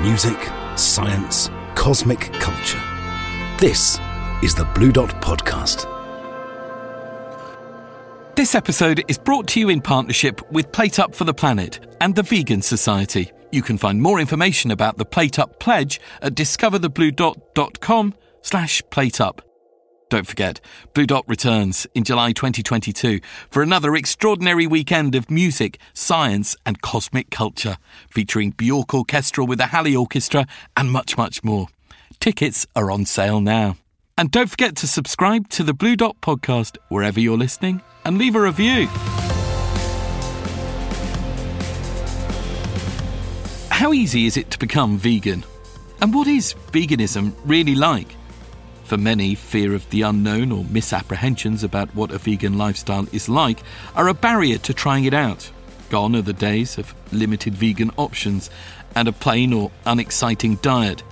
music, science, cosmic culture. This is the Blue Dot Podcast. This episode is brought to you in partnership with Plate Up for the Planet and the Vegan Society. You can find more information about the Plate Up pledge at discoverthebluedot.com slash plateup. Don't forget, Blue Dot returns in July 2022 for another extraordinary weekend of music, science, and cosmic culture, featuring Bjork Orchestra with the Hallé Orchestra and much, much more. Tickets are on sale now. And don't forget to subscribe to the Blue Dot podcast wherever you're listening and leave a review. How easy is it to become vegan? And what is veganism really like? For many, fear of the unknown or misapprehensions about what a vegan lifestyle is like are a barrier to trying it out. Gone are the days of limited vegan options and a plain or unexciting diet.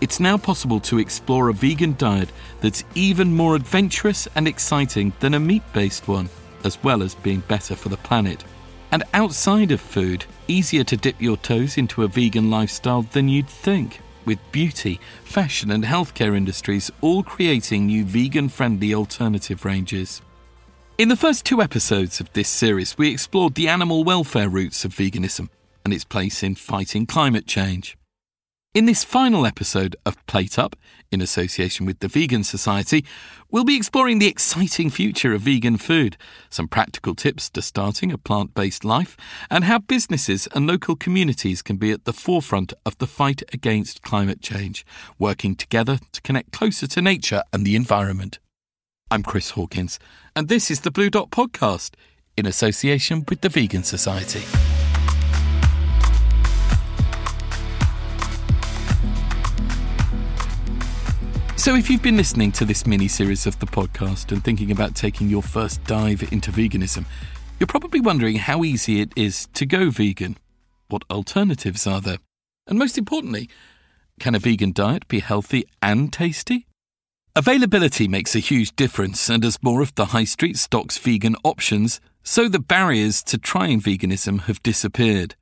It's now possible to explore a vegan diet that's even more adventurous and exciting than a meat based one, as well as being better for the planet. And outside of food, easier to dip your toes into a vegan lifestyle than you'd think with beauty, fashion, and healthcare industries all creating new vegan friendly alternative ranges. In the first two episodes of this series, we explored the animal welfare roots of veganism and its place in fighting climate change. In this final episode of Plate Up, in association with the Vegan Society, we'll be exploring the exciting future of vegan food, some practical tips to starting a plant based life, and how businesses and local communities can be at the forefront of the fight against climate change, working together to connect closer to nature and the environment. I'm Chris Hawkins, and this is the Blue Dot Podcast, in association with the Vegan Society. So, if you've been listening to this mini series of the podcast and thinking about taking your first dive into veganism, you're probably wondering how easy it is to go vegan. What alternatives are there? And most importantly, can a vegan diet be healthy and tasty? Availability makes a huge difference, and as more of the high street stocks vegan options, so the barriers to trying veganism have disappeared.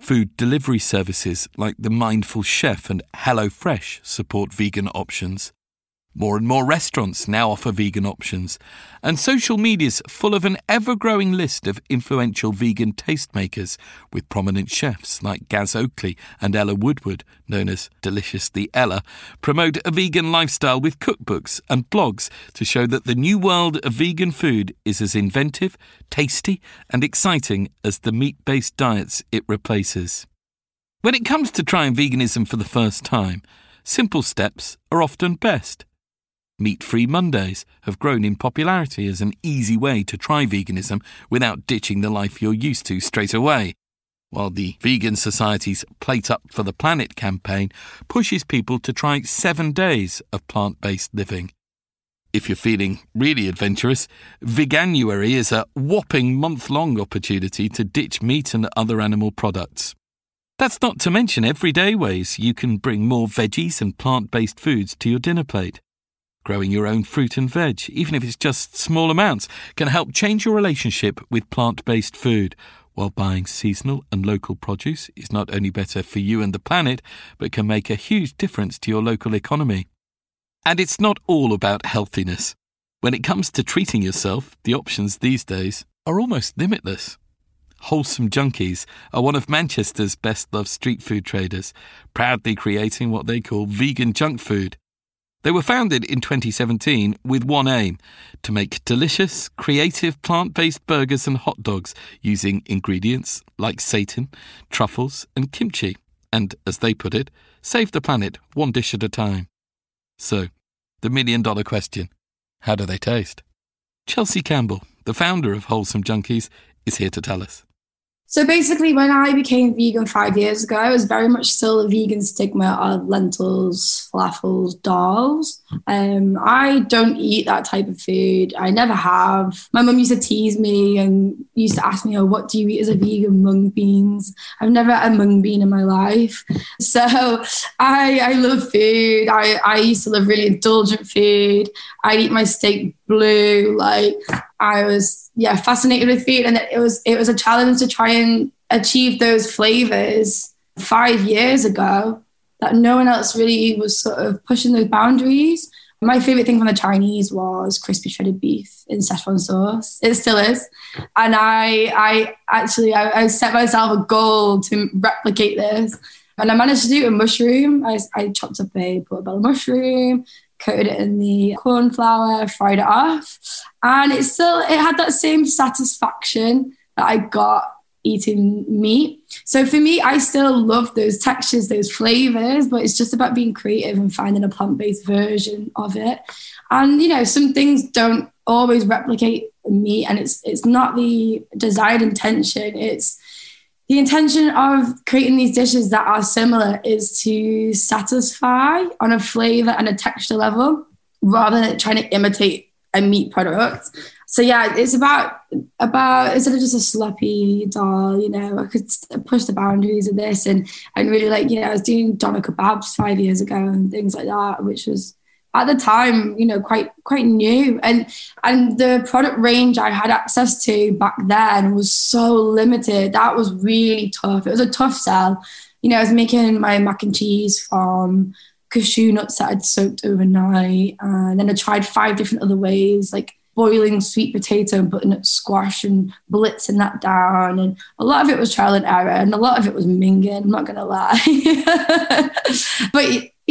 Food delivery services like the Mindful Chef and HelloFresh support vegan options. More and more restaurants now offer vegan options, and social media's full of an ever growing list of influential vegan tastemakers, with prominent chefs like Gaz Oakley and Ella Woodward, known as Deliciously Ella, promote a vegan lifestyle with cookbooks and blogs to show that the new world of vegan food is as inventive, tasty, and exciting as the meat based diets it replaces. When it comes to trying veganism for the first time, simple steps are often best. Meat Free Mondays have grown in popularity as an easy way to try veganism without ditching the life you're used to straight away. While the Vegan Society's Plate Up for the Planet campaign pushes people to try seven days of plant based living. If you're feeling really adventurous, Veganuary is a whopping month long opportunity to ditch meat and other animal products. That's not to mention everyday ways you can bring more veggies and plant based foods to your dinner plate. Growing your own fruit and veg, even if it's just small amounts, can help change your relationship with plant based food. While buying seasonal and local produce is not only better for you and the planet, but can make a huge difference to your local economy. And it's not all about healthiness. When it comes to treating yourself, the options these days are almost limitless. Wholesome Junkies are one of Manchester's best loved street food traders, proudly creating what they call vegan junk food. They were founded in 2017 with one aim to make delicious, creative plant based burgers and hot dogs using ingredients like seitan, truffles, and kimchi, and, as they put it, save the planet one dish at a time. So, the million dollar question how do they taste? Chelsea Campbell, the founder of Wholesome Junkies, is here to tell us. So basically, when I became vegan five years ago, it was very much still a vegan stigma of lentils, falafels, dals. Um, I don't eat that type of food. I never have. My mum used to tease me and used to ask me, "Oh, what do you eat as a vegan? Mung beans." I've never had a mung bean in my life. So I, I love food. I, I used to love really indulgent food. I'd eat my steak blue. Like I was yeah fascinated with food and it was it was a challenge to try and achieve those flavors five years ago that no one else really was sort of pushing those boundaries. My favorite thing from the Chinese was crispy shredded beef in Szechuan sauce. It still is, and I, I actually, I, I set myself a goal to replicate this, and I managed to do with mushroom. I, I chopped up a portobello mushroom, coated it in the corn flour, fried it off, and it still it had that same satisfaction that I got eating meat. So for me, I still love those textures, those flavors, but it's just about being creative and finding a plant based version of it. And you know, some things don't always replicate meat, and it's it's not the desired intention. It's the intention of creating these dishes that are similar is to satisfy on a flavor and a texture level rather than trying to imitate a meat product. So yeah, it's about about instead of just a sloppy dal, you know, I could push the boundaries of this and and really like you know I was doing doner kebabs five years ago and things like that, which was at the time you know quite quite new and and the product range I had access to back then was so limited. That was really tough. It was a tough sell. You know, I was making my mac and cheese from cashew nuts that I'd soaked overnight, and then I tried five different other ways, like boiling sweet potato and putting it squash and blitzing that down. And a lot of it was trial and error, and a lot of it was minging. I'm not gonna lie, but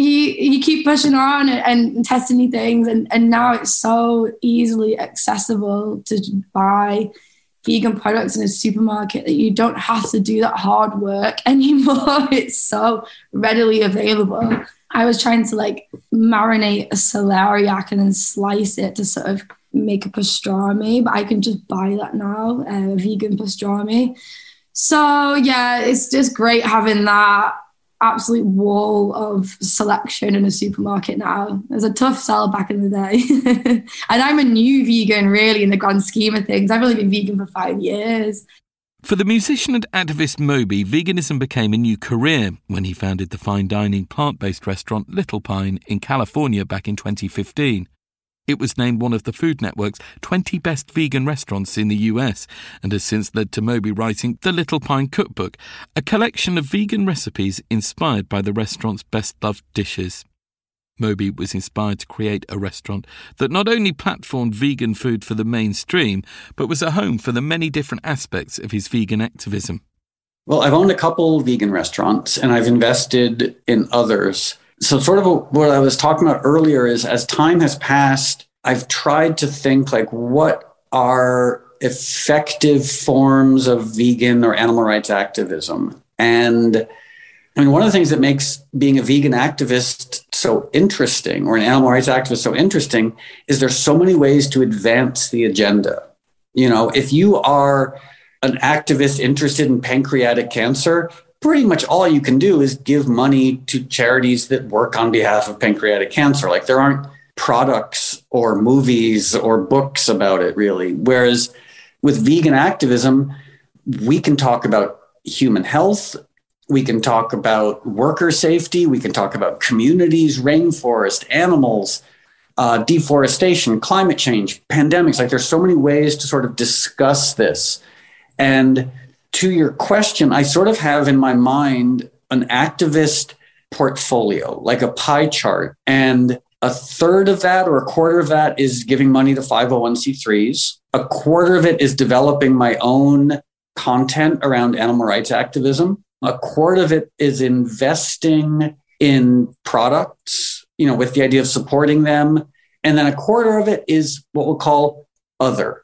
you you keep pushing on and, and testing new things, and and now it's so easily accessible to buy vegan products in a supermarket that you don't have to do that hard work anymore. it's so readily available. I was trying to like marinate a celeriac and then slice it to sort of make a pastrami, but I can just buy that now, uh, vegan pastrami. So yeah, it's just great having that absolute wall of selection in a supermarket now. It was a tough sell back in the day. and I'm a new vegan, really, in the grand scheme of things. I've only been vegan for five years. For the musician and activist Moby, veganism became a new career when he founded the fine dining plant based restaurant Little Pine in California back in 2015. It was named one of the Food Network's 20 best vegan restaurants in the US and has since led to Moby writing The Little Pine Cookbook, a collection of vegan recipes inspired by the restaurant's best loved dishes. Moby was inspired to create a restaurant that not only platformed vegan food for the mainstream, but was a home for the many different aspects of his vegan activism. Well, I've owned a couple vegan restaurants and I've invested in others so sort of what I was talking about earlier is as time has passed, I've tried to think like what are effective forms of vegan or animal rights activism. And I mean, one of the things that makes being a vegan activist so interesting or an animal rights activist so interesting is there's so many ways to advance the agenda. You know, if you are an activist interested in pancreatic cancer, pretty much all you can do is give money to charities that work on behalf of pancreatic cancer. Like there aren't products or movies or books about it really. Whereas with vegan activism, we can talk about human health. We can talk about worker safety. We can talk about communities, rainforest, animals, uh, deforestation, climate change, pandemics. Like there's so many ways to sort of discuss this. And to your question, I sort of have in my mind an activist portfolio, like a pie chart. And a third of that or a quarter of that is giving money to 501c3s. A quarter of it is developing my own content around animal rights activism. A quarter of it is investing in products, you know, with the idea of supporting them. And then a quarter of it is what we'll call other,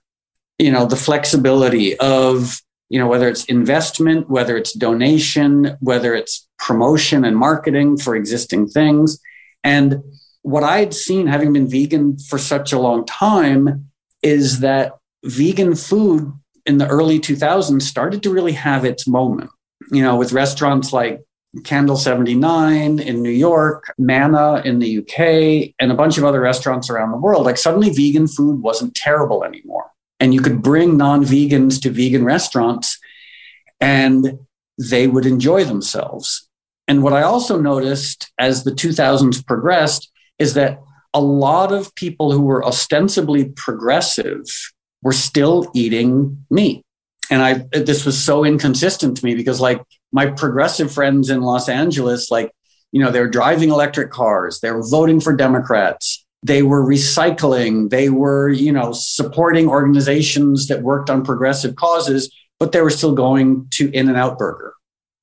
you know, the flexibility of you know whether it's investment whether it's donation whether it's promotion and marketing for existing things. And what i'd seen having been vegan for such a long time is that vegan food in the early 2000s started to really have its moment. You know with restaurants like candle 79 in new york manna in the uk and a bunch of other restaurants around the world like suddenly vegan food wasn't terrible anymore and you could bring non-vegans to vegan restaurants and they would enjoy themselves. And what I also noticed as the 2000s progressed is that a lot of people who were ostensibly progressive were still eating meat. And I this was so inconsistent to me because like my progressive friends in Los Angeles like You know, they're driving electric cars, they're voting for Democrats, they were recycling, they were, you know, supporting organizations that worked on progressive causes, but they were still going to In and Out Burger.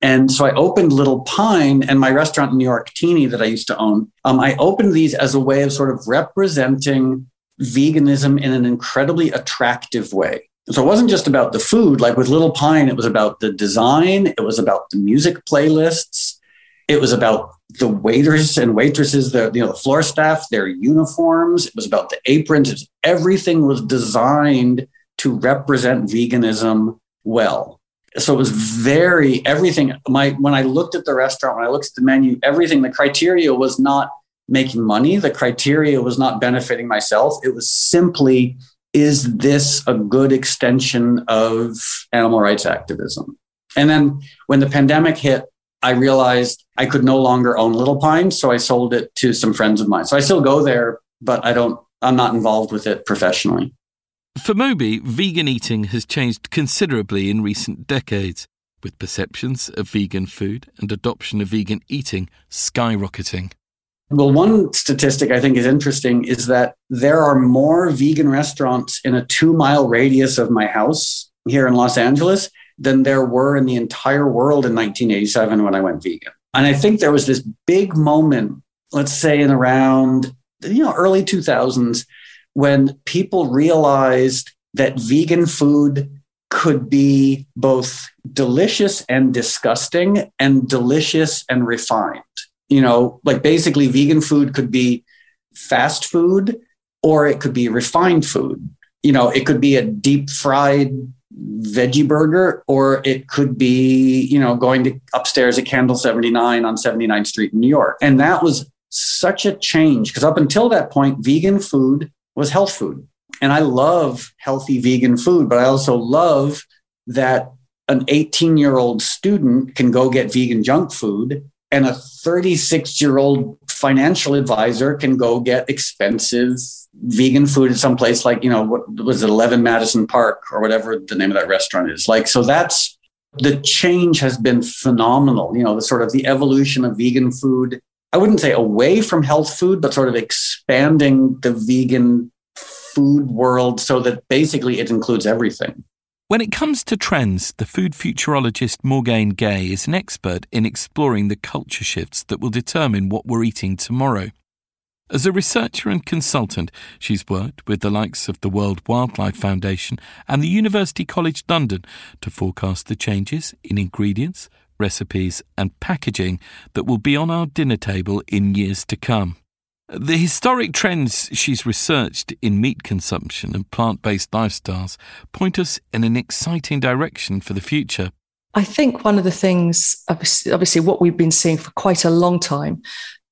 And so I opened Little Pine and my restaurant in New York, Teany, that I used to own. Um, I opened these as a way of sort of representing veganism in an incredibly attractive way. So it wasn't just about the food. Like with Little Pine, it was about the design, it was about the music playlists, it was about the waiters and waitresses, the you know the floor staff, their uniforms. It was about the aprons. everything was designed to represent veganism well. So it was very everything. My when I looked at the restaurant, when I looked at the menu, everything. The criteria was not making money. The criteria was not benefiting myself. It was simply, is this a good extension of animal rights activism? And then when the pandemic hit, I realized I could no longer own Little Pine, so I sold it to some friends of mine. So I still go there, but I don't. I'm not involved with it professionally. For Moby, vegan eating has changed considerably in recent decades, with perceptions of vegan food and adoption of vegan eating skyrocketing. Well, one statistic I think is interesting is that there are more vegan restaurants in a two mile radius of my house here in Los Angeles than there were in the entire world in 1987 when I went vegan. And I think there was this big moment, let's say in around, you know, early 2000s, when people realized that vegan food could be both delicious and disgusting and delicious and refined. You know, like basically vegan food could be fast food or it could be refined food. You know, it could be a deep fried veggie burger, or it could be, you know, going to upstairs at Candle 79 on 79th Street in New York. And that was such a change because up until that point, vegan food was health food. And I love healthy vegan food, but I also love that an 18 year old student can go get vegan junk food and a 36 year old financial advisor can go get expensive vegan food at some place like, you know, what was it, 11 Madison Park or whatever the name of that restaurant is. Like, so that's the change has been phenomenal. You know, the sort of the evolution of vegan food. I wouldn't say away from health food, but sort of expanding the vegan food world so that basically it includes everything. When it comes to trends, the food futurologist Morgaine Gaye is an expert in exploring the culture shifts that will determine what we're eating tomorrow. As a researcher and consultant, she's worked with the likes of the World Wildlife Foundation and the University College London to forecast the changes in ingredients, recipes, and packaging that will be on our dinner table in years to come. The historic trends she's researched in meat consumption and plant based lifestyles point us in an exciting direction for the future. I think one of the things, obviously, what we've been seeing for quite a long time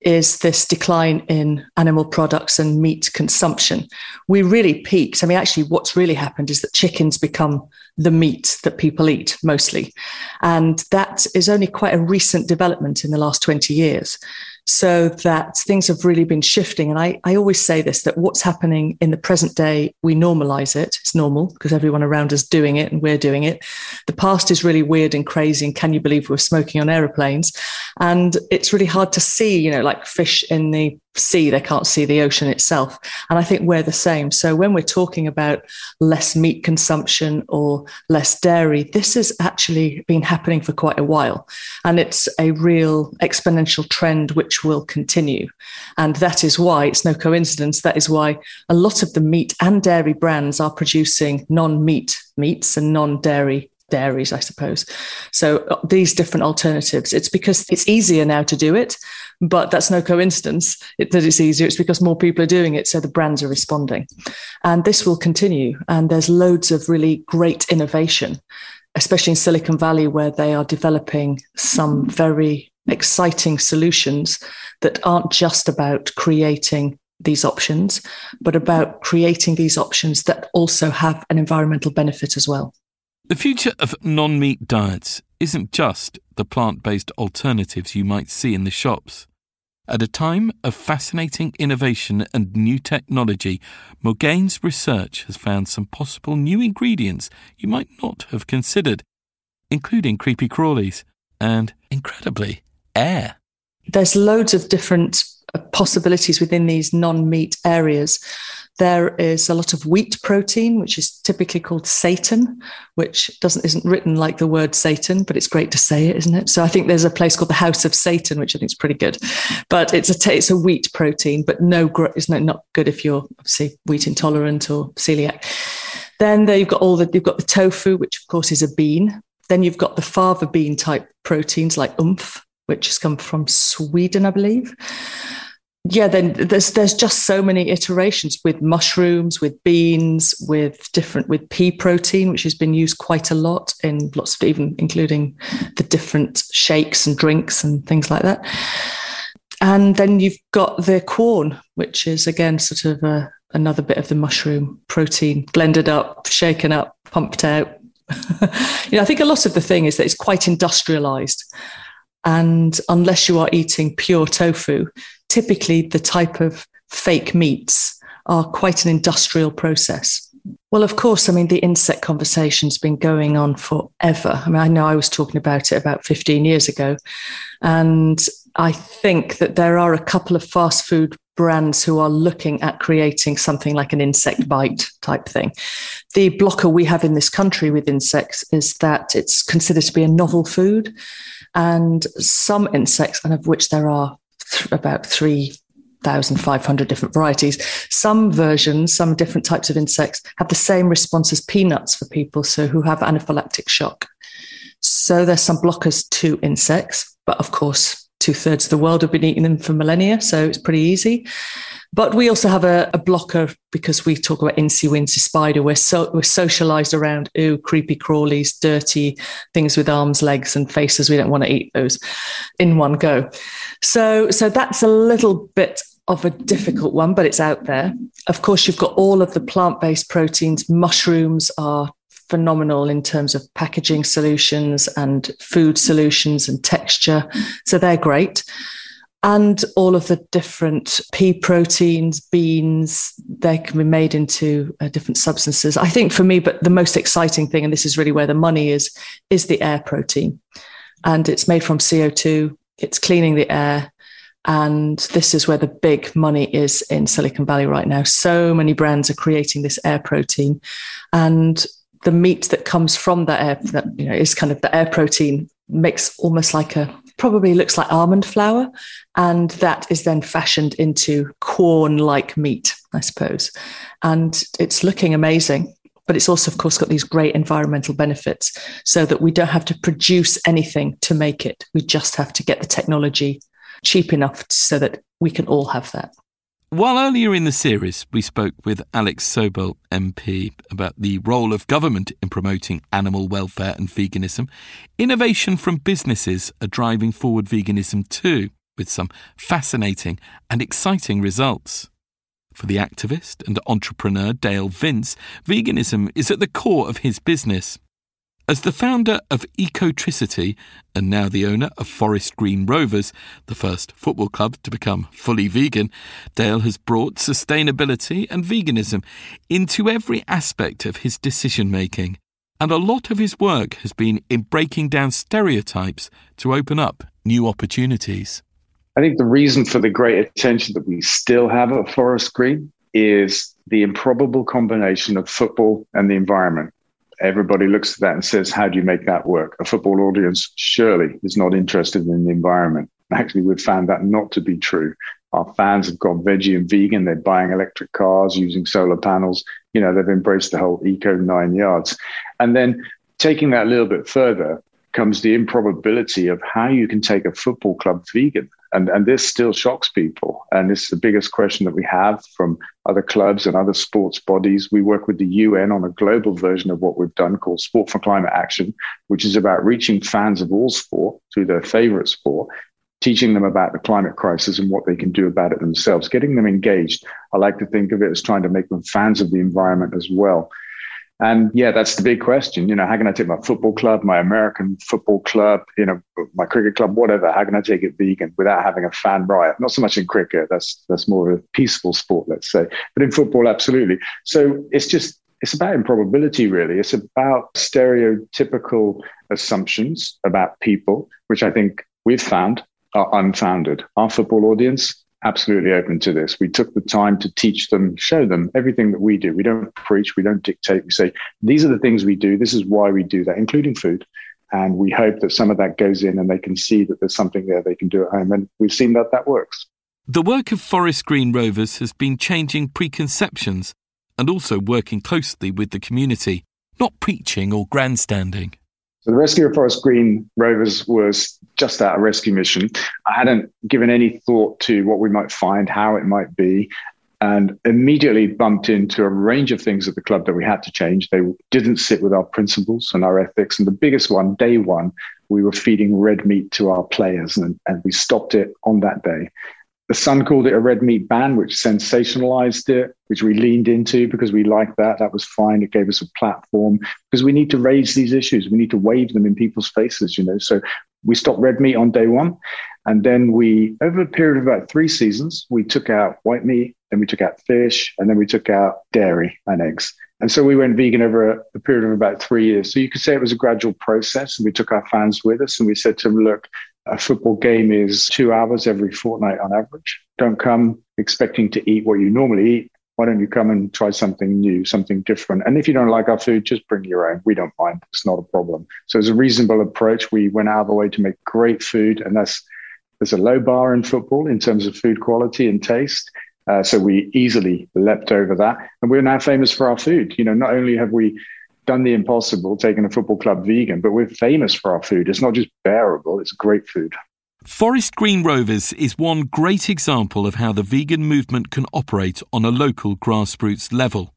is this decline in animal products and meat consumption. We really peaked. I mean, actually, what's really happened is that chickens become the meat that people eat mostly. And that is only quite a recent development in the last 20 years so that things have really been shifting. And I, I always say this that what's happening in the present day, we normalize it. It's normal because everyone around us doing it and we're doing it. The past is really weird and crazy. And can you believe we're smoking on aeroplanes? And it's really hard to see, you know, like fish in the sea, they can't see the ocean itself. And I think we're the same. So when we're talking about less meat consumption or less dairy, this has actually been happening for quite a while. And it's a real exponential trend which will continue. And that is why it's no coincidence. That is why a lot of the meat and dairy brands are producing non meat meats and non dairy dairies, I suppose. So uh, these different alternatives, it's because it's easier now to do it, but that's no coincidence that it's easier. It's because more people are doing it, so the brands are responding, and this will continue. And there's loads of really great innovation, especially in Silicon Valley, where they are developing some very exciting solutions that aren't just about creating these options, but about creating these options that also have an environmental benefit as well. The future of non meat diets isn't just the plant based alternatives you might see in the shops. At a time of fascinating innovation and new technology, Morgaine's research has found some possible new ingredients you might not have considered, including creepy crawlies and, incredibly, air. there's loads of different possibilities within these non-meat areas. There is a lot of wheat protein, which is typically called seitan, which doesn't isn't written like the word Satan, but it's great to say it, isn't it? So I think there's a place called the House of Satan, which I think is pretty good. But it's a it's a wheat protein, but no, it's not not good if you're obviously wheat intolerant or celiac. Then there you've got all the you've got the tofu, which of course is a bean. Then you've got the fava bean type proteins like Oumph, which has come from Sweden, I believe yeah, then there's there's just so many iterations with mushrooms, with beans, with different with pea protein, which has been used quite a lot in lots of even including the different shakes and drinks and things like that. And then you've got the Quorn, which is again sort of a, another bit of the mushroom protein blended up, shaken up, pumped out. you know, I think a lot of the thing is that it's quite industrialized. And unless you are eating pure tofu, typically the type of fake meats are quite an industrial process. Well, of course, I mean, the insect conversation's been going on forever. I mean, I know I was talking about it about 15 years ago. And I think that there are a couple of fast food brands who are looking at creating something like an insect bite type thing. The blocker we have in this country with insects is that it's considered to be a novel food. And some insects, and of which there are th- about 3,500 different varieties. Some versions, some different types of insects have the same response as peanuts for people so who have anaphylactic shock. So there's some blockers to insects, but of course, two thirds of the world have been eating them for millennia, so it's pretty easy. But we also have a, a blocker because we talk about incy wincy spider. We're so we're socialized around ooh creepy crawlies, dirty things with arms, legs, and faces. We don't want to eat those in one go. So so that's a little bit of a difficult one, but it's out there. Of course, you've got all of the plant based proteins. Mushrooms are phenomenal in terms of packaging solutions and food solutions and texture. So they're great and all of the different pea proteins, beans, they can be made into uh, different substances. I think for me, but the most exciting thing, and this is really where the money is, is the air protein. And it's made from CO2, it's cleaning the air. And this is where the big money is in Silicon Valley right now. So many brands are creating this air protein. And the meat that comes from that air, that you know, is kind of the air protein makes almost like a probably looks like almond flour. And that is then fashioned into Quorn like meat, I suppose. And it's looking amazing. But it's also, of course, got these great environmental benefits so that we don't have to produce anything to make it. We just have to get the technology cheap enough so that we can all have that. While earlier in the series we spoke with Alex Sobel, MP, about the role of government in promoting animal welfare and veganism, innovation from businesses are driving forward veganism too, with some fascinating and exciting results. For the activist and entrepreneur Dale Vince, veganism is at the core of his business. As the founder of Ecotricity and now the owner of Forest Green Rovers, the first football club to become fully vegan, Dale has brought sustainability and veganism into every aspect of his decision making. And a lot of his work has been in breaking down stereotypes to open up new opportunities. I think the reason for the great attention that we still have at Forest Green is the improbable combination of football and the environment everybody looks at that and says, How do you make that work? A football audience surely is not interested in the environment. Actually, we've found that not to be true. Our fans have gone veggie and vegan. They're buying electric cars using solar panels. You know, they've embraced the whole eco nine yards. And then taking that a little bit further comes the improbability of how you can take a football club vegan. And, and this still shocks people. And it's the biggest question that we have from other clubs and other sports bodies. We work with the UN on a global version of what we've done called Sport for Climate Action, which is about reaching fans of all sport through their favorite sport, teaching them about the climate crisis and what they can do about it themselves, getting them engaged. I like to think of it as trying to make them fans of the environment as well. And yeah, that's the big question. You know, how can I take my football club, my American football club, you know, my cricket club, whatever? How can I take it vegan without having a fan riot? Not so much in cricket. That's that's more of a peaceful sport, let's say. But in football, absolutely. So it's just it's about improbability, really. It's about stereotypical assumptions about people, which I think we've found are unfounded. Our football audience, absolutely open to this. We took the time to teach them, show them everything that we do. We don't preach, we don't dictate. We say, these are the things we do. This is why we do that, including food. And we hope that some of that goes in and they can see that there's something there they can do at home. And we've seen that that works. The work of Forest Green Rovers has been changing preconceptions and also working closely with the community, not preaching or grandstanding. The rescue of Forest Green Rovers was just that, a rescue mission. I hadn't given any thought to what we might find, how it might be, and immediately bumped into a range of things at the club that we had to change. They didn't sit with our principles and our ethics. And the biggest one, day one, we were feeding red meat to our players, and, and we stopped it on that day. The Sun called it a red meat ban, which sensationalized it, which we leaned into because we liked that. That was fine. It gave us a platform because we need to raise these issues. We need to wave them in people's faces, you know. So we stopped red meat on day one. And then we, over a period of about three seasons, we took out white meat, then we took out fish, and then we took out dairy and eggs. And so we went vegan over a, a, period of about three years. So you could say it was a gradual process. And we took our fans with us and we said to them, look, a football game is two hours every fortnight on average. Don't come expecting to eat what you normally eat. Why don't you come and try something new, something different? And if you don't like our food, just bring your own. We don't mind. It's not a problem. So it's a reasonable approach. We went out of the way to make great food, and that's there's a low bar in football in terms of food quality and taste. Uh, so we easily leapt over that, and we're now famous for our food. You know, not only have we done the impossible, taken a football club vegan, but we're famous for our food. It's not just bearable, it's great food. Forest Green Rovers is one great example of how the vegan movement can operate on a local grassroots level.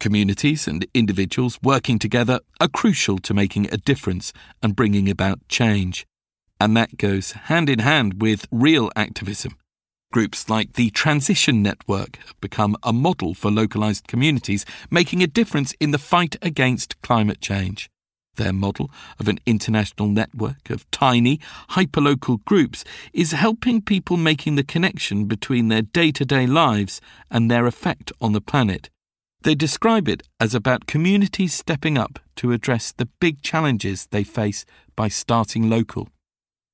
Communities and individuals working together are crucial to making a difference and bringing about change. And that goes hand in hand with real activism. Groups like the Transition Network have become a model for localised communities, making a difference in the fight against climate change. Their model of an international network of tiny, hyperlocal groups is helping people making the connection between their day to day lives and their effect on the planet. They describe it as about communities stepping up to address the big challenges they face by starting local.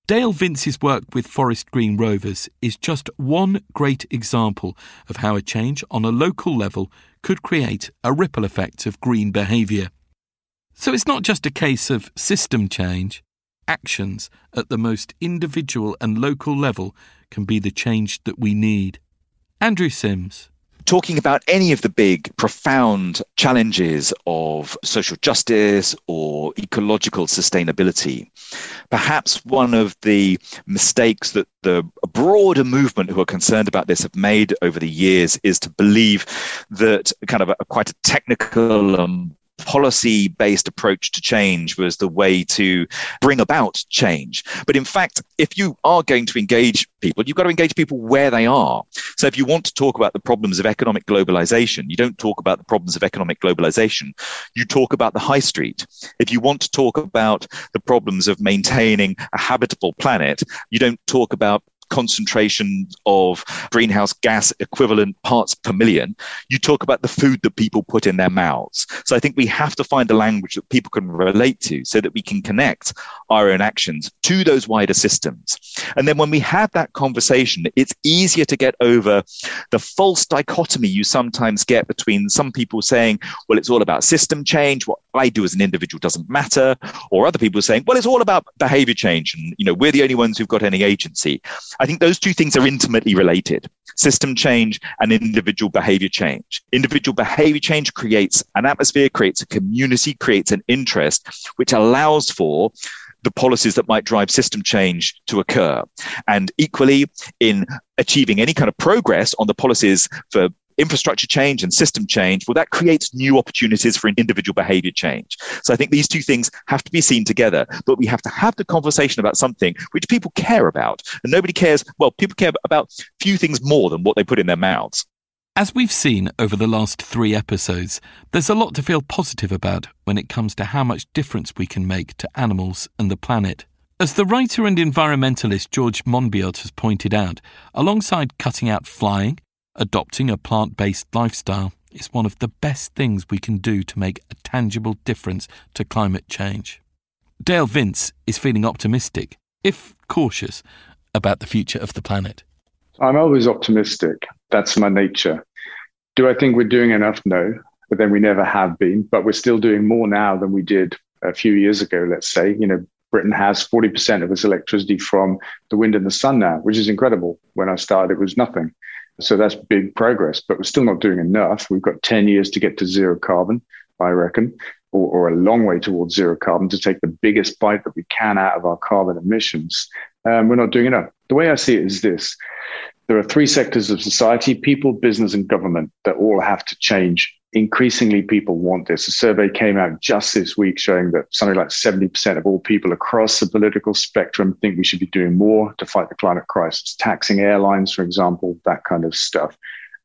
Dale Vince's work with Forest Green Rovers is just one great example of how a change on a local level could create a ripple effect of green behaviour. So it's not just a case of system change, actions at the most individual and local level can be the change that we need. Andrew Simms talking about any of the big, profound challenges of social justice or ecological sustainability. Perhaps one of the mistakes that the broader movement who are concerned about this have made over the years is to believe that kind of a, quite a technical um, policy based approach to change was the way to bring about change. But in fact, if you are going to engage people, you've got to engage people where they are. So if you want to talk about the problems of economic globalization, you don't talk about the problems of economic globalization. You talk about the high street. If you want to talk about the problems of maintaining a habitable planet, you don't talk about concentration of greenhouse gas equivalent parts per million, you talk about the food that people put in their mouths. So I think we have to find a language that people can relate to so that we can connect our own actions to those wider systems. And then when we have that conversation, it's easier to get over the false dichotomy you sometimes get between some people saying, well, it's all about system change. What I do as an individual doesn't matter. Or other people saying, well, it's all about behavior change. And, you know, we're the only ones who've got any agency. I think those two things are intimately related system change and individual behavior change. Individual behavior change creates an atmosphere, creates a community, creates an interest, which allows for the policies that might drive system change to occur. And equally, in achieving any kind of progress on the policies for infrastructure change and system change, well, that creates new opportunities for individual behavior change. So I think these two things have to be seen together, but we have to have the conversation about something which people care about. And nobody cares, well, people care about few things more than what they put in their mouths. As we've seen over the last three episodes, there's a lot to feel positive about when it comes to how much difference we can make to animals and the planet. As the writer and environmentalist George Monbiot has pointed out, alongside cutting out flying, Adopting a plant based lifestyle is one of the best things we can do to make a tangible difference to climate change. Dale Vince is feeling optimistic, if cautious, about the future of the planet? I'm always optimistic. That's my nature. Do I think we're doing enough? No, but then we never have been. But we're still doing more now than we did a few years ago, let's say. You know, Britain has 40% of its electricity from the wind and the sun now, which is incredible. When I started, it was nothing. So that's big progress, but we're still not doing enough. We've got 10 years to get to zero carbon, I reckon, or, or a long way towards zero carbon to take the biggest bite that we can out of our carbon emissions. Um, we're not doing enough. The way I see it is this there are three sectors of society people, business, and government that all have to change increasingly people want this. A survey came out just this week showing that something like 70% of all people across the political spectrum think we should be doing more to fight the climate crisis, taxing airlines, for example, that kind of stuff.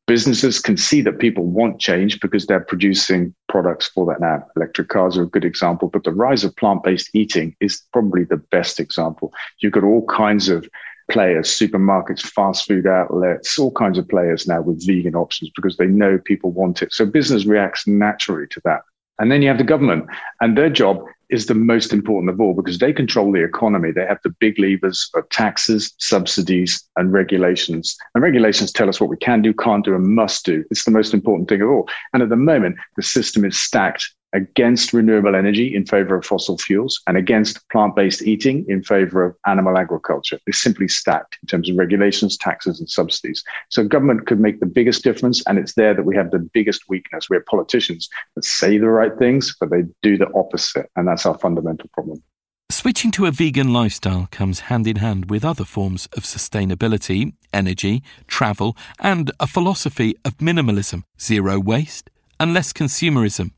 Businesses can see that people want change because they're producing products for that now. Electric cars are a good example, but the rise of plant based eating is probably the best example. You've got all kinds of players, supermarkets, fast food outlets, all kinds of players now with vegan options because they know people want it. So business reacts naturally to that. And then you have the government, and their job is the most important of all because they control the economy. They have the big levers of taxes, subsidies, and regulations. And regulations tell us what we can do, can't do, and must do. It's the most important thing of all. And at the moment, the system is stacked against renewable energy in favor of fossil fuels and against plant based eating in favor of animal agriculture. It's simply stacked in terms of regulations, taxes, and subsidies. So government could make the biggest difference. And it's there that we have the biggest weakness. We have politicians that say the right things, but they do the opposite. And that's our fundamental problem. Switching to a vegan lifestyle comes hand in hand with other forms of sustainability, energy, travel, and a philosophy of minimalism, zero waste, and less consumerism.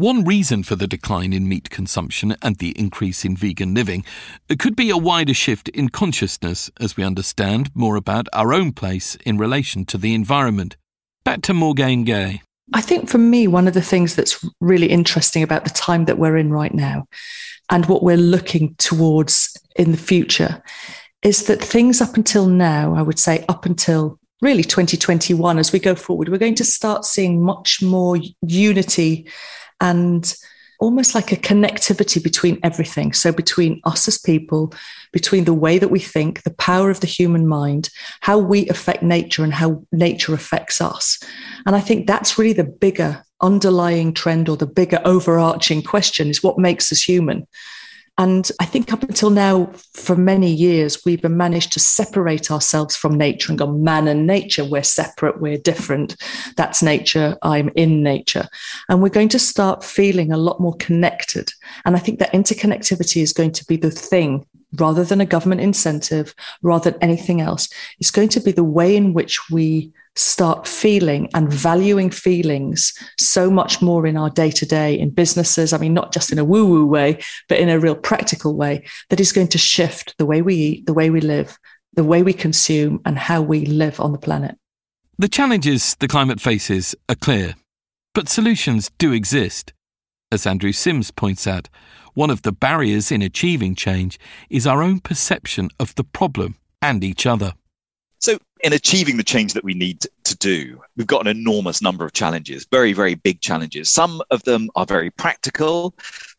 One reason for the decline in meat consumption and the increase in vegan living could be a wider shift in consciousness as we understand more about our own place in relation to the environment. Back to Morgaine Gaye. I think for me, one of the things that's really interesting about the time that we're in right now and what we're looking towards in the future is that things up until now, I would say up until really 2021, as we go forward, we're going to start seeing much more unity and almost like a connectivity between everything. So, between us as people, between the way that we think, the power of the human mind, how we affect nature, and how nature affects us. And I think that's really the bigger underlying trend or the bigger overarching question is what makes us human. And I think up until now, for many years, we've managed to separate ourselves from nature and gone, man and nature, we're separate, we're different. That's nature, I'm in nature. And we're going to start feeling a lot more connected. And I think that interconnectivity is going to be the thing rather than a government incentive, rather than anything else. It's going to be the way in which we start feeling and valuing feelings so much more in our day to day in businesses. I mean, not just in a woo woo way, but in a real practical way that is going to shift the way we eat, the way we live, the way we consume, and how we live on the planet. The challenges the climate faces are clear, but solutions do exist. As Andrew Simms points out, one of the barriers in achieving change is our own perception of the problem and each other. So, in achieving the change that we need to do, we've got an enormous number of challenges, very, very big challenges. Some of them are very practical,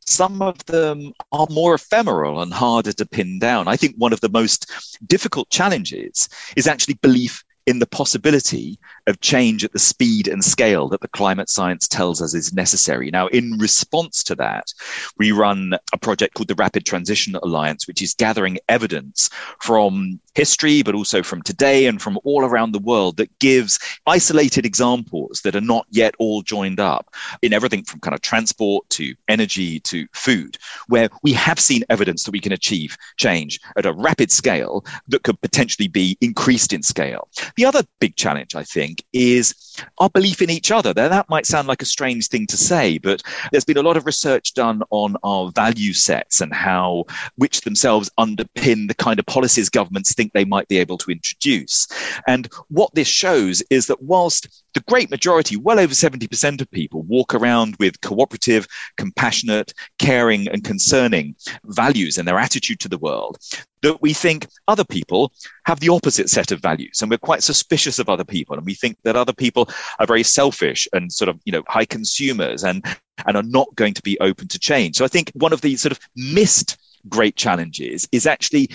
some of them are more ephemeral and harder to pin down. I think one of the most difficult challenges is actually belief in the possibility of change at the speed and scale that the climate science tells us is necessary. Now, in response to that, we run a project called the Rapid Transition Alliance, which is gathering evidence from history, but also from today and from all around the world that gives isolated examples that are not yet all joined up in everything from kind of transport to energy to food, where we have seen evidence that we can achieve change at a rapid scale that could potentially be increased in scale. Other big challenge, I think, is our belief in each other. Now, that might sound like a strange thing to say, but there's been a lot of research done on our value sets and how, which themselves underpin the kind of policies governments think they might be able to introduce. And what this shows is that whilst the great majority, well over 70% of people, walk around with cooperative, compassionate, caring, and concerning values and their attitude to the world, that we think other people have the opposite set of values and we're quite suspicious of other people and we think that other people are very selfish and sort of you know high consumers and and are not going to be open to change so i think one of the sort of missed great challenges is actually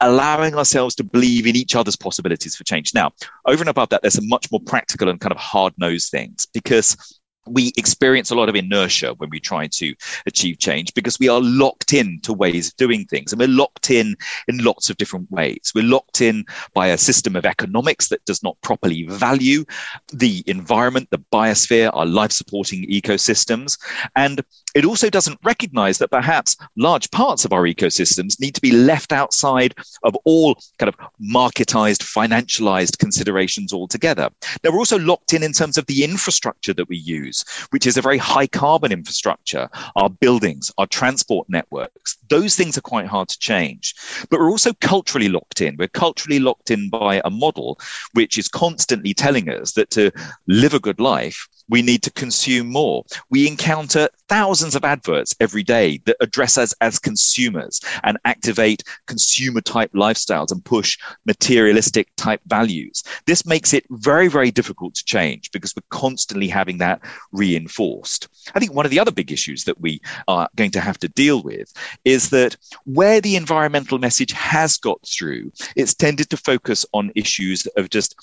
allowing ourselves to believe in each other's possibilities for change. Now, over and above that, there's some much more practical and kind of hard nosed things because we experience a lot of inertia when we try to achieve change because we are locked in to ways of doing things and we're locked in in lots of different ways. We're locked in by a system of economics that does not properly value the environment the biosphere our life supporting ecosystems and it also doesn't recognize that perhaps large parts of our ecosystems need to be left outside of all kind of marketized financialized considerations altogether now we're also locked in in terms of the infrastructure that we use which is a very high carbon infrastructure, our buildings, our transport networks. Those things are quite hard to change. But we're also culturally locked in. We're culturally locked in by a model which is constantly telling us that to live a good life, we need to consume more. We encounter thousands of adverts every day that address us as consumers and activate consumer type lifestyles and push materialistic type values. This makes it very, very difficult to change because we're constantly having that reinforced. I think one of the other big issues that we are going to have to deal with is that where the environmental message has got through, it's tended to focus on issues of just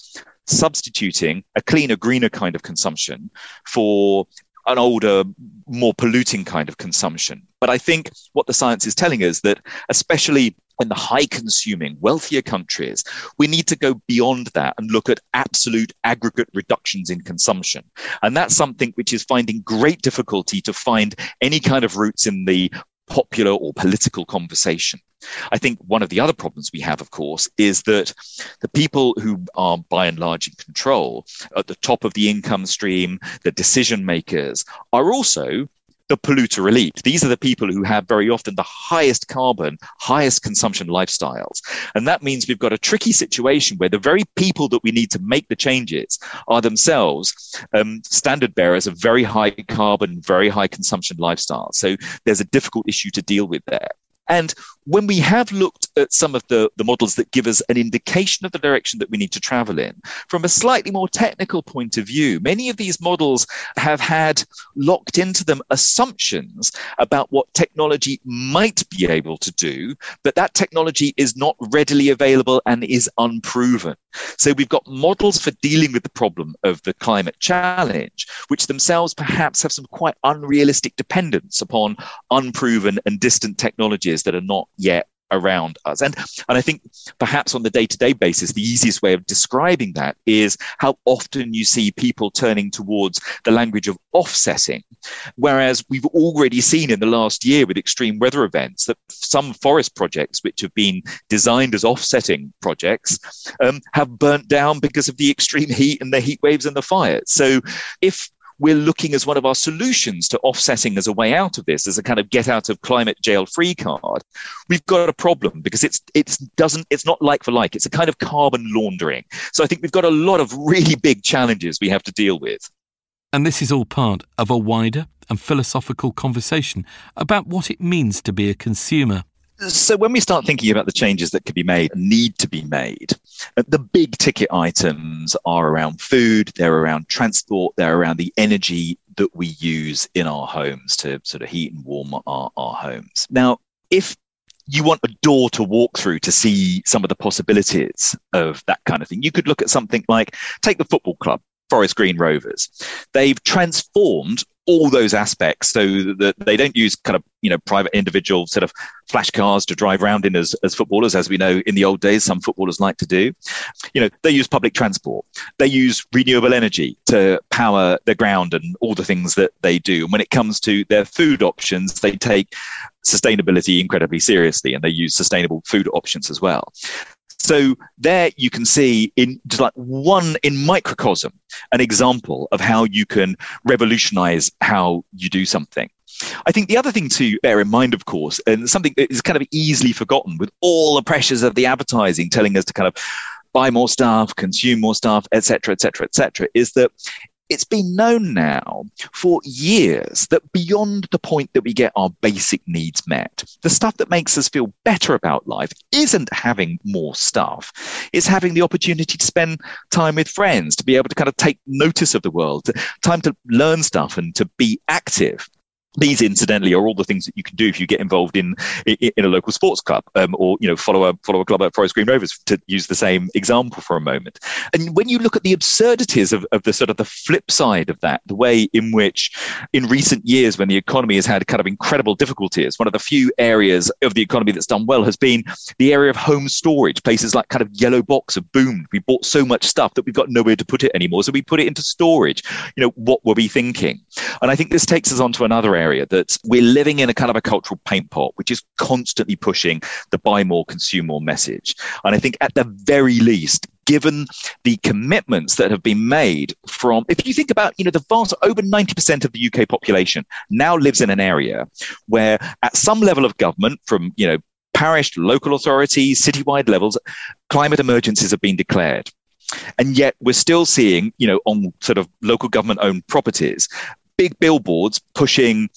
substituting a cleaner, greener kind of consumption for an older, more polluting kind of consumption. But I think what the science is telling us that, especially in the high consuming, wealthier countries, we need to go beyond that and look at absolute aggregate reductions in consumption. And that's something which is finding great difficulty to find any kind of roots in the popular or political conversation. I think one of the other problems we have, of course, is that the people who are by and large in control at the top of the income stream, the decision makers, are also the polluter elite. These are the people who have very often the highest carbon, highest consumption lifestyles. And that means we've got a tricky situation where the very people that we need to make the changes are themselves um, standard bearers of very high carbon, very high consumption lifestyles. So there's a difficult issue to deal with there. And when we have looked at some of the, the models that give us an indication of the direction that we need to travel in, from a slightly more technical point of view, many of these models have had locked into them assumptions about what technology might be able to do, but that technology is not readily available and is unproven. So we've got models for dealing with the problem of the climate challenge, which themselves perhaps have some quite unrealistic dependence upon unproven and distant technologies that are not yet around us. And, and I think perhaps on the day to day basis, the easiest way of describing that is how often you see people turning towards the language of offsetting. Whereas we've already seen in the last year with extreme weather events that some forest projects, which have been designed as offsetting projects, um, have burnt down because of the extreme heat and the heat waves and the fires. So if we're looking as one of our solutions to offsetting as a way out of this, as a kind of get out of climate jail free card, we've got a problem because it's it's doesn't it's not like for like. It's a kind of carbon laundering. So I think we've got a lot of really big challenges we have to deal with. And this is all part of a wider and philosophical conversation about what it means to be a consumer so when we start thinking about the changes that could be made, need to be made, uh, the big ticket items are around food, they're around transport, they're around the energy that we use in our homes to sort of heat and warm our, our homes. Now, if you want a door to walk through to see some of the possibilities of that kind of thing. You could look at something like take the football club, Forest Green Rovers. They've transformed all those aspects so that they don't use kind of you know private individual sort of flash cars to drive around in as, as footballers as we know in the old days some footballers like to do. You know they use public transport. They use renewable energy to power the ground and all the things that they do. And when it comes to their food options they take sustainability incredibly seriously and they use sustainable food options as well so there you can see in just like one in microcosm an example of how you can revolutionize how you do something. I think the other thing to bear in mind, of course, and something that is kind of easily forgotten with all the pressures of the advertising telling us to kind of buy more stuff, consume more stuff, etc., etc., etc., is that it's been known now for years that beyond the point that we get our basic needs met, the stuff that makes us feel better about life isn't having more stuff. It's having the opportunity to spend time with friends, to be able to kind of take notice of the world, time to learn stuff and to be active. These incidentally are all the things that you can do if you get involved in in, in a local sports club um, or you know follow a follow a club at forest green rovers to use the same example for a moment. And when you look at the absurdities of, of the sort of the flip side of that the way in which in recent years when the economy has had kind of incredible difficulties one of the few areas of the economy that's done well has been the area of home storage places like kind of yellow box have boomed. We bought so much stuff that we've got nowhere to put it anymore so we put it into storage. You know what were we thinking? And i think this takes us on to another area that we're living in a kind of a cultural paint pot, which is constantly pushing the buy more, consume more message. And I think at the very least, given the commitments that have been made from if you think about you know the vast over 90% of the UK population now lives in an area where at some level of government from you know parish local authorities citywide levels climate emergencies have been declared and yet we're still seeing you know on sort of local government owned properties big billboards pushing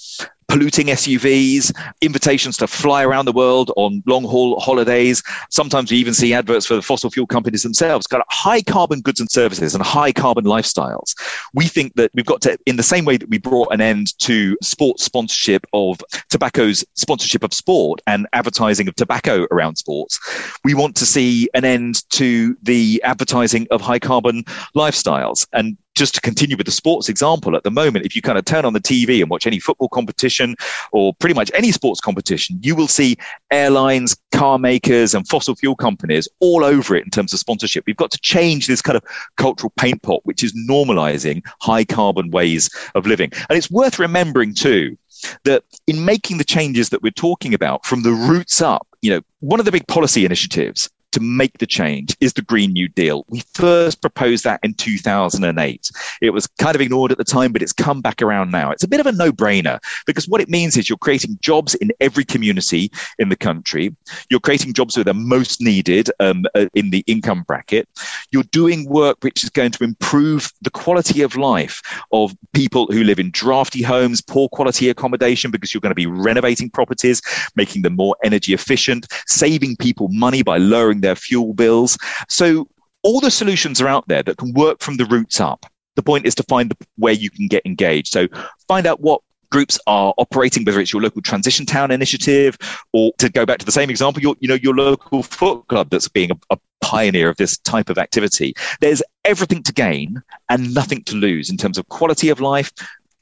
polluting SUVs, invitations to fly around the world on long haul holidays. Sometimes we even see adverts for the fossil fuel companies themselves, kind of high carbon goods and services and high carbon lifestyles. We think that we've got to, in the same way that we brought an end to sports sponsorship of tobacco's sponsorship of sport and advertising of tobacco around sports, we want to see an end to the advertising of high carbon lifestyles. And just to continue with the sports example, at the moment, if you kind of turn on the TV and watch any football competition or pretty much any sports competition, you will see airlines, car makers, and fossil fuel companies all over it in terms of sponsorship. We've got to change this kind of cultural paint pot, which is normalizing high carbon ways of living. And it's worth remembering too that in making the changes that we're talking about from the roots up, you know, one of the big policy initiatives to make the change is the Green New Deal. We first proposed that in 2008. It was kind of ignored at the time, but it's come back around now. It's a bit of a no brainer because what it means is you're creating jobs in every community in the country. You're creating jobs that are most needed um, uh, in the income bracket. You're doing work which is going to improve the quality of life of people who live in drafty homes, poor quality accommodation, because you're going to be renovating properties, making them more energy efficient, saving people money by lowering their fuel bills. So all the solutions are out there that can work from the roots up. The point is to find the, where you can get engaged. So find out what groups are operating, whether it's your local transition town initiative, or to go back to the same example, your you know your local foot club that's being a, a pioneer of this type of activity. There's everything to gain and nothing to lose in terms of quality of life,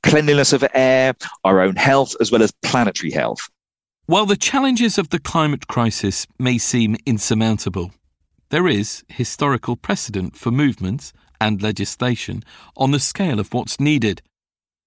cleanliness of air, our own health, as well as planetary health. While the challenges of the climate crisis may seem insurmountable, there is historical precedent for movements and legislation on the scale of what's needed.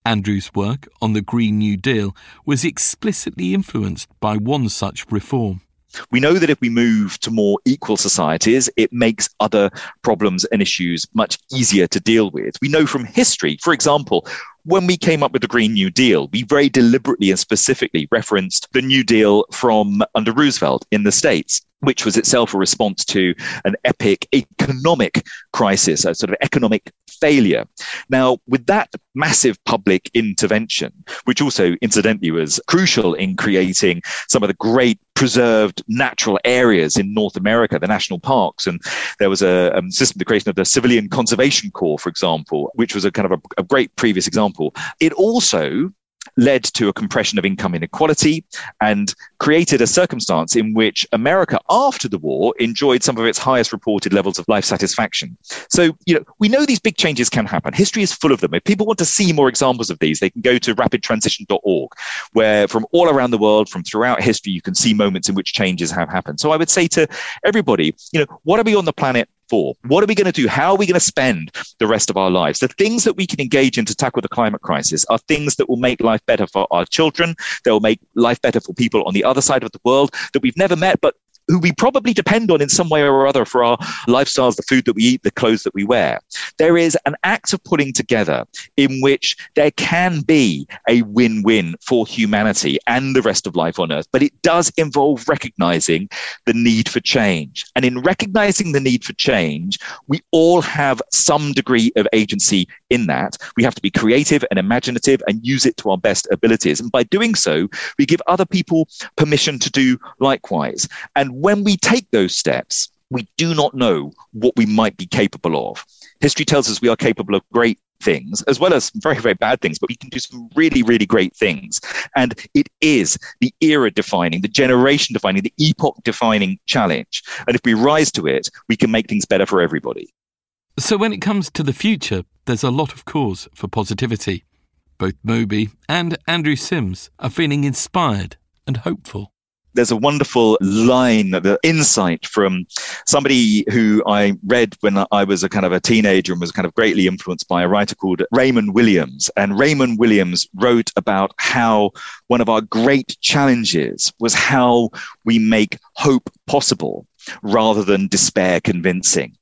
Andrew's work on the Green New Deal was explicitly influenced by one such reform. We know that if we move to more equal societies, it makes other problems and issues much easier to deal with. We know from history, for example, when we came up with the Green New Deal, we very deliberately and specifically referenced the New Deal from under Roosevelt in the States, which was itself a response to an epic economic crisis, a sort of economic failure. Now, with that massive public intervention, which also incidentally was crucial in creating some of the great preserved natural areas in North America, the national parks. And there was a um, system, the creation of the Civilian Conservation Corps, for example, which was a kind of a, a great previous example. It also led to a compression of income inequality and created a circumstance in which America, after the war, enjoyed some of its highest reported levels of life satisfaction. So, you know, we know these big changes can happen. History is full of them. If people want to see more examples of these, they can go to rapidtransition.org, where from all around the world, from throughout history, you can see moments in which changes have happened. So I would say to everybody, you know, what are we on the planet for? What are we going to do? How are we going to spend the rest of our lives? The things that we can engage in to tackle the climate crisis are things that will make life better for our children. They will make life better for people on the other side of the world that we've never met, but who we probably depend on in some way or other for our lifestyles, the food that we eat, the clothes that we wear. There is an act of putting together in which there can be a win win for humanity and the rest of life on Earth, but it does involve recognizing the need for change. And in recognizing the need for change, we all have some degree of agency in that. We have to be creative and imaginative and use it to our best abilities. And by doing so, we give other people permission to do likewise. And when we take those steps, we do not know what we might be capable of. History tells us we are capable of great things as well as very, very bad things, but we can do some really, really great things. And it is the era defining, the generation defining, the epoch defining challenge. And if we rise to it, we can make things better for everybody. So, when it comes to the future, there's a lot of cause for positivity. Both Moby and Andrew Simms are feeling inspired and hopeful there's a wonderful line, the insight from somebody who I read when I was a kind of a teenager and was kind of greatly influenced by a writer called Raymond Williams. And Raymond Williams wrote about how one of our great challenges was how we make hope possible rather than despair convincing.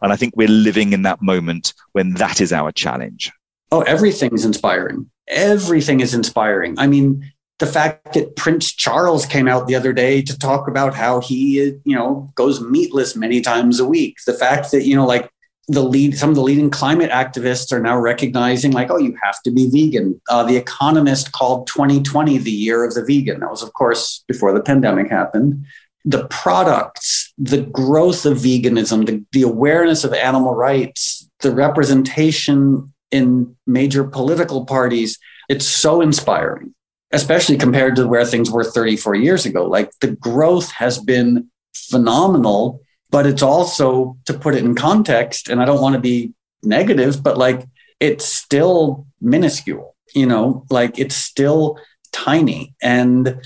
And I think we're living in that moment when that is our challenge. Oh, everything's inspiring. Everything is inspiring. I mean, the fact that Prince Charles came out the other day to talk about how he, you know, goes meatless many times a week. The fact that, you know, like the lead, some of the leading climate activists are now recognizing, like, oh, you have to be vegan. Uh, the Economist called 2020 the year of the vegan. That was, of course, before the pandemic happened. The products, the growth of veganism, the, the awareness of animal rights, the representation in major political parties, it's so inspiring especially compared to where things were 34 years ago. Like the growth has been phenomenal, but it's also, to put it in context, and I don't want to be negative, but like it's still minuscule, you know, like it's still tiny. And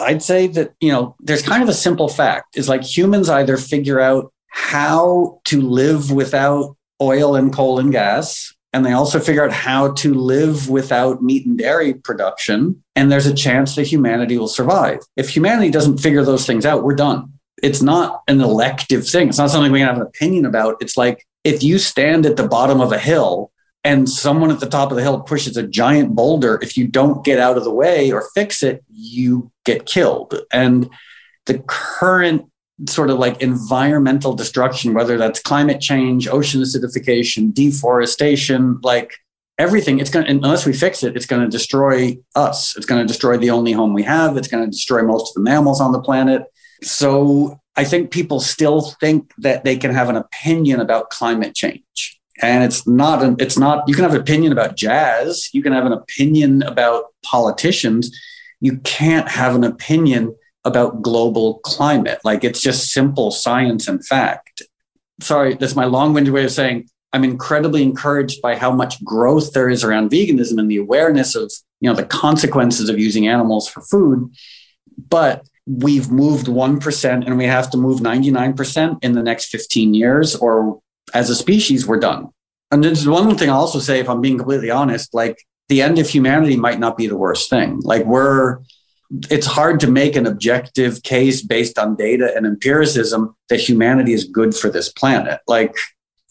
I'd say that, you know, there's kind of a simple fact is like humans either figure out how to live without oil and coal and gas and they also figure out how to live without meat and dairy production. And there's a chance that humanity will survive. If humanity doesn't figure those things out, we're done. It's not an elective thing. It's not something we can have an opinion about. It's like if you stand at the bottom of a hill and someone at the top of the hill pushes a giant boulder, if you don't get out of the way or fix it, you get killed. And the current sort of like environmental destruction, whether that's climate change, ocean acidification, deforestation, like everything, it's going to, unless we fix it, it's going to destroy us. It's going to destroy the only home we have. It's going to destroy most of the mammals on the planet. So I think people still think that they can have an opinion about climate change. And it's not, an, it's not, you can have an opinion about jazz. You can have an opinion about politicians. You can't have an opinion about global climate. Like it's just simple science and fact. Sorry, that's my long winded way of saying I'm incredibly encouraged by how much growth there is around veganism and the awareness of you know the consequences of using animals for food. But we've moved 1% and we have to move 99% in the next 15 years, or as a species, we're done. And there's one thing I'll also say, if I'm being completely honest, like the end of humanity might not be the worst thing. Like we're it's hard to make an objective case based on data and empiricism that humanity is good for this planet. Like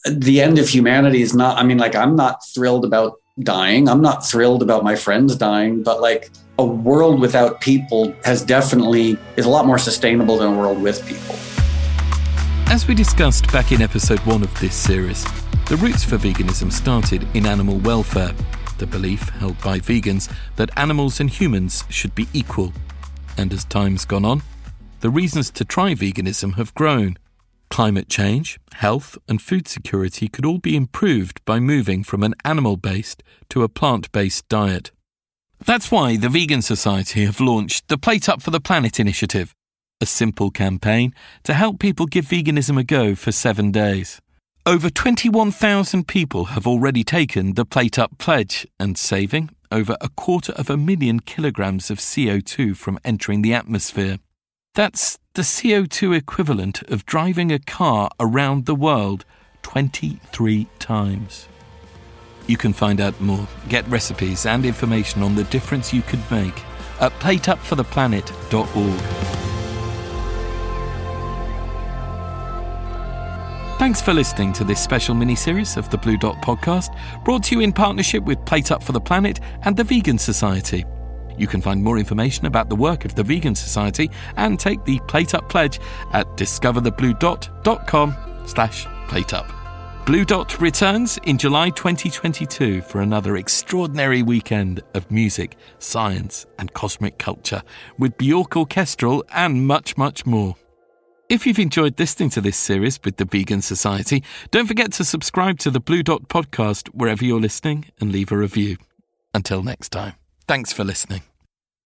the end of humanity is not, I mean, like, I'm not thrilled about dying. I'm not thrilled about my friends dying, but like a world without people has definitely is a lot more sustainable than a world with people. As we discussed back in episode one of this series, the roots for veganism started in animal welfare the belief held by vegans that animals and humans should be equal. And as time's gone on, the reasons to try veganism have grown. Climate change, health, and food security could all be improved by moving from an animal based to a plant based diet. That's why the Vegan Society have launched the Plate Up for the Planet initiative, a simple campaign to help people give veganism a go for seven days. Over 21,000 people have already taken the Plate Up pledge and saving over a quarter of a million kilograms of CO2 from entering the atmosphere. That's the CO2 equivalent of driving a car around the world 23 times. You can find out more, get recipes and information on the difference you could make at plateupfortheplanet.org. Thanks for listening to this special mini series of the Blue Dot podcast, brought to you in partnership with Plate Up for the Planet and the Vegan Society. You can find more information about the work of the Vegan Society and take the Plate Up pledge at discoverthebluedot.com slash plateup. Blue Dot returns in July 2022 for another extraordinary weekend of music, science and cosmic culture with Bjork Orchestral and much, much more. If you've enjoyed listening to this series with the Vegan Society, don't forget to subscribe to the Blue Dot podcast wherever you're listening and leave a review. Until next time, thanks for listening.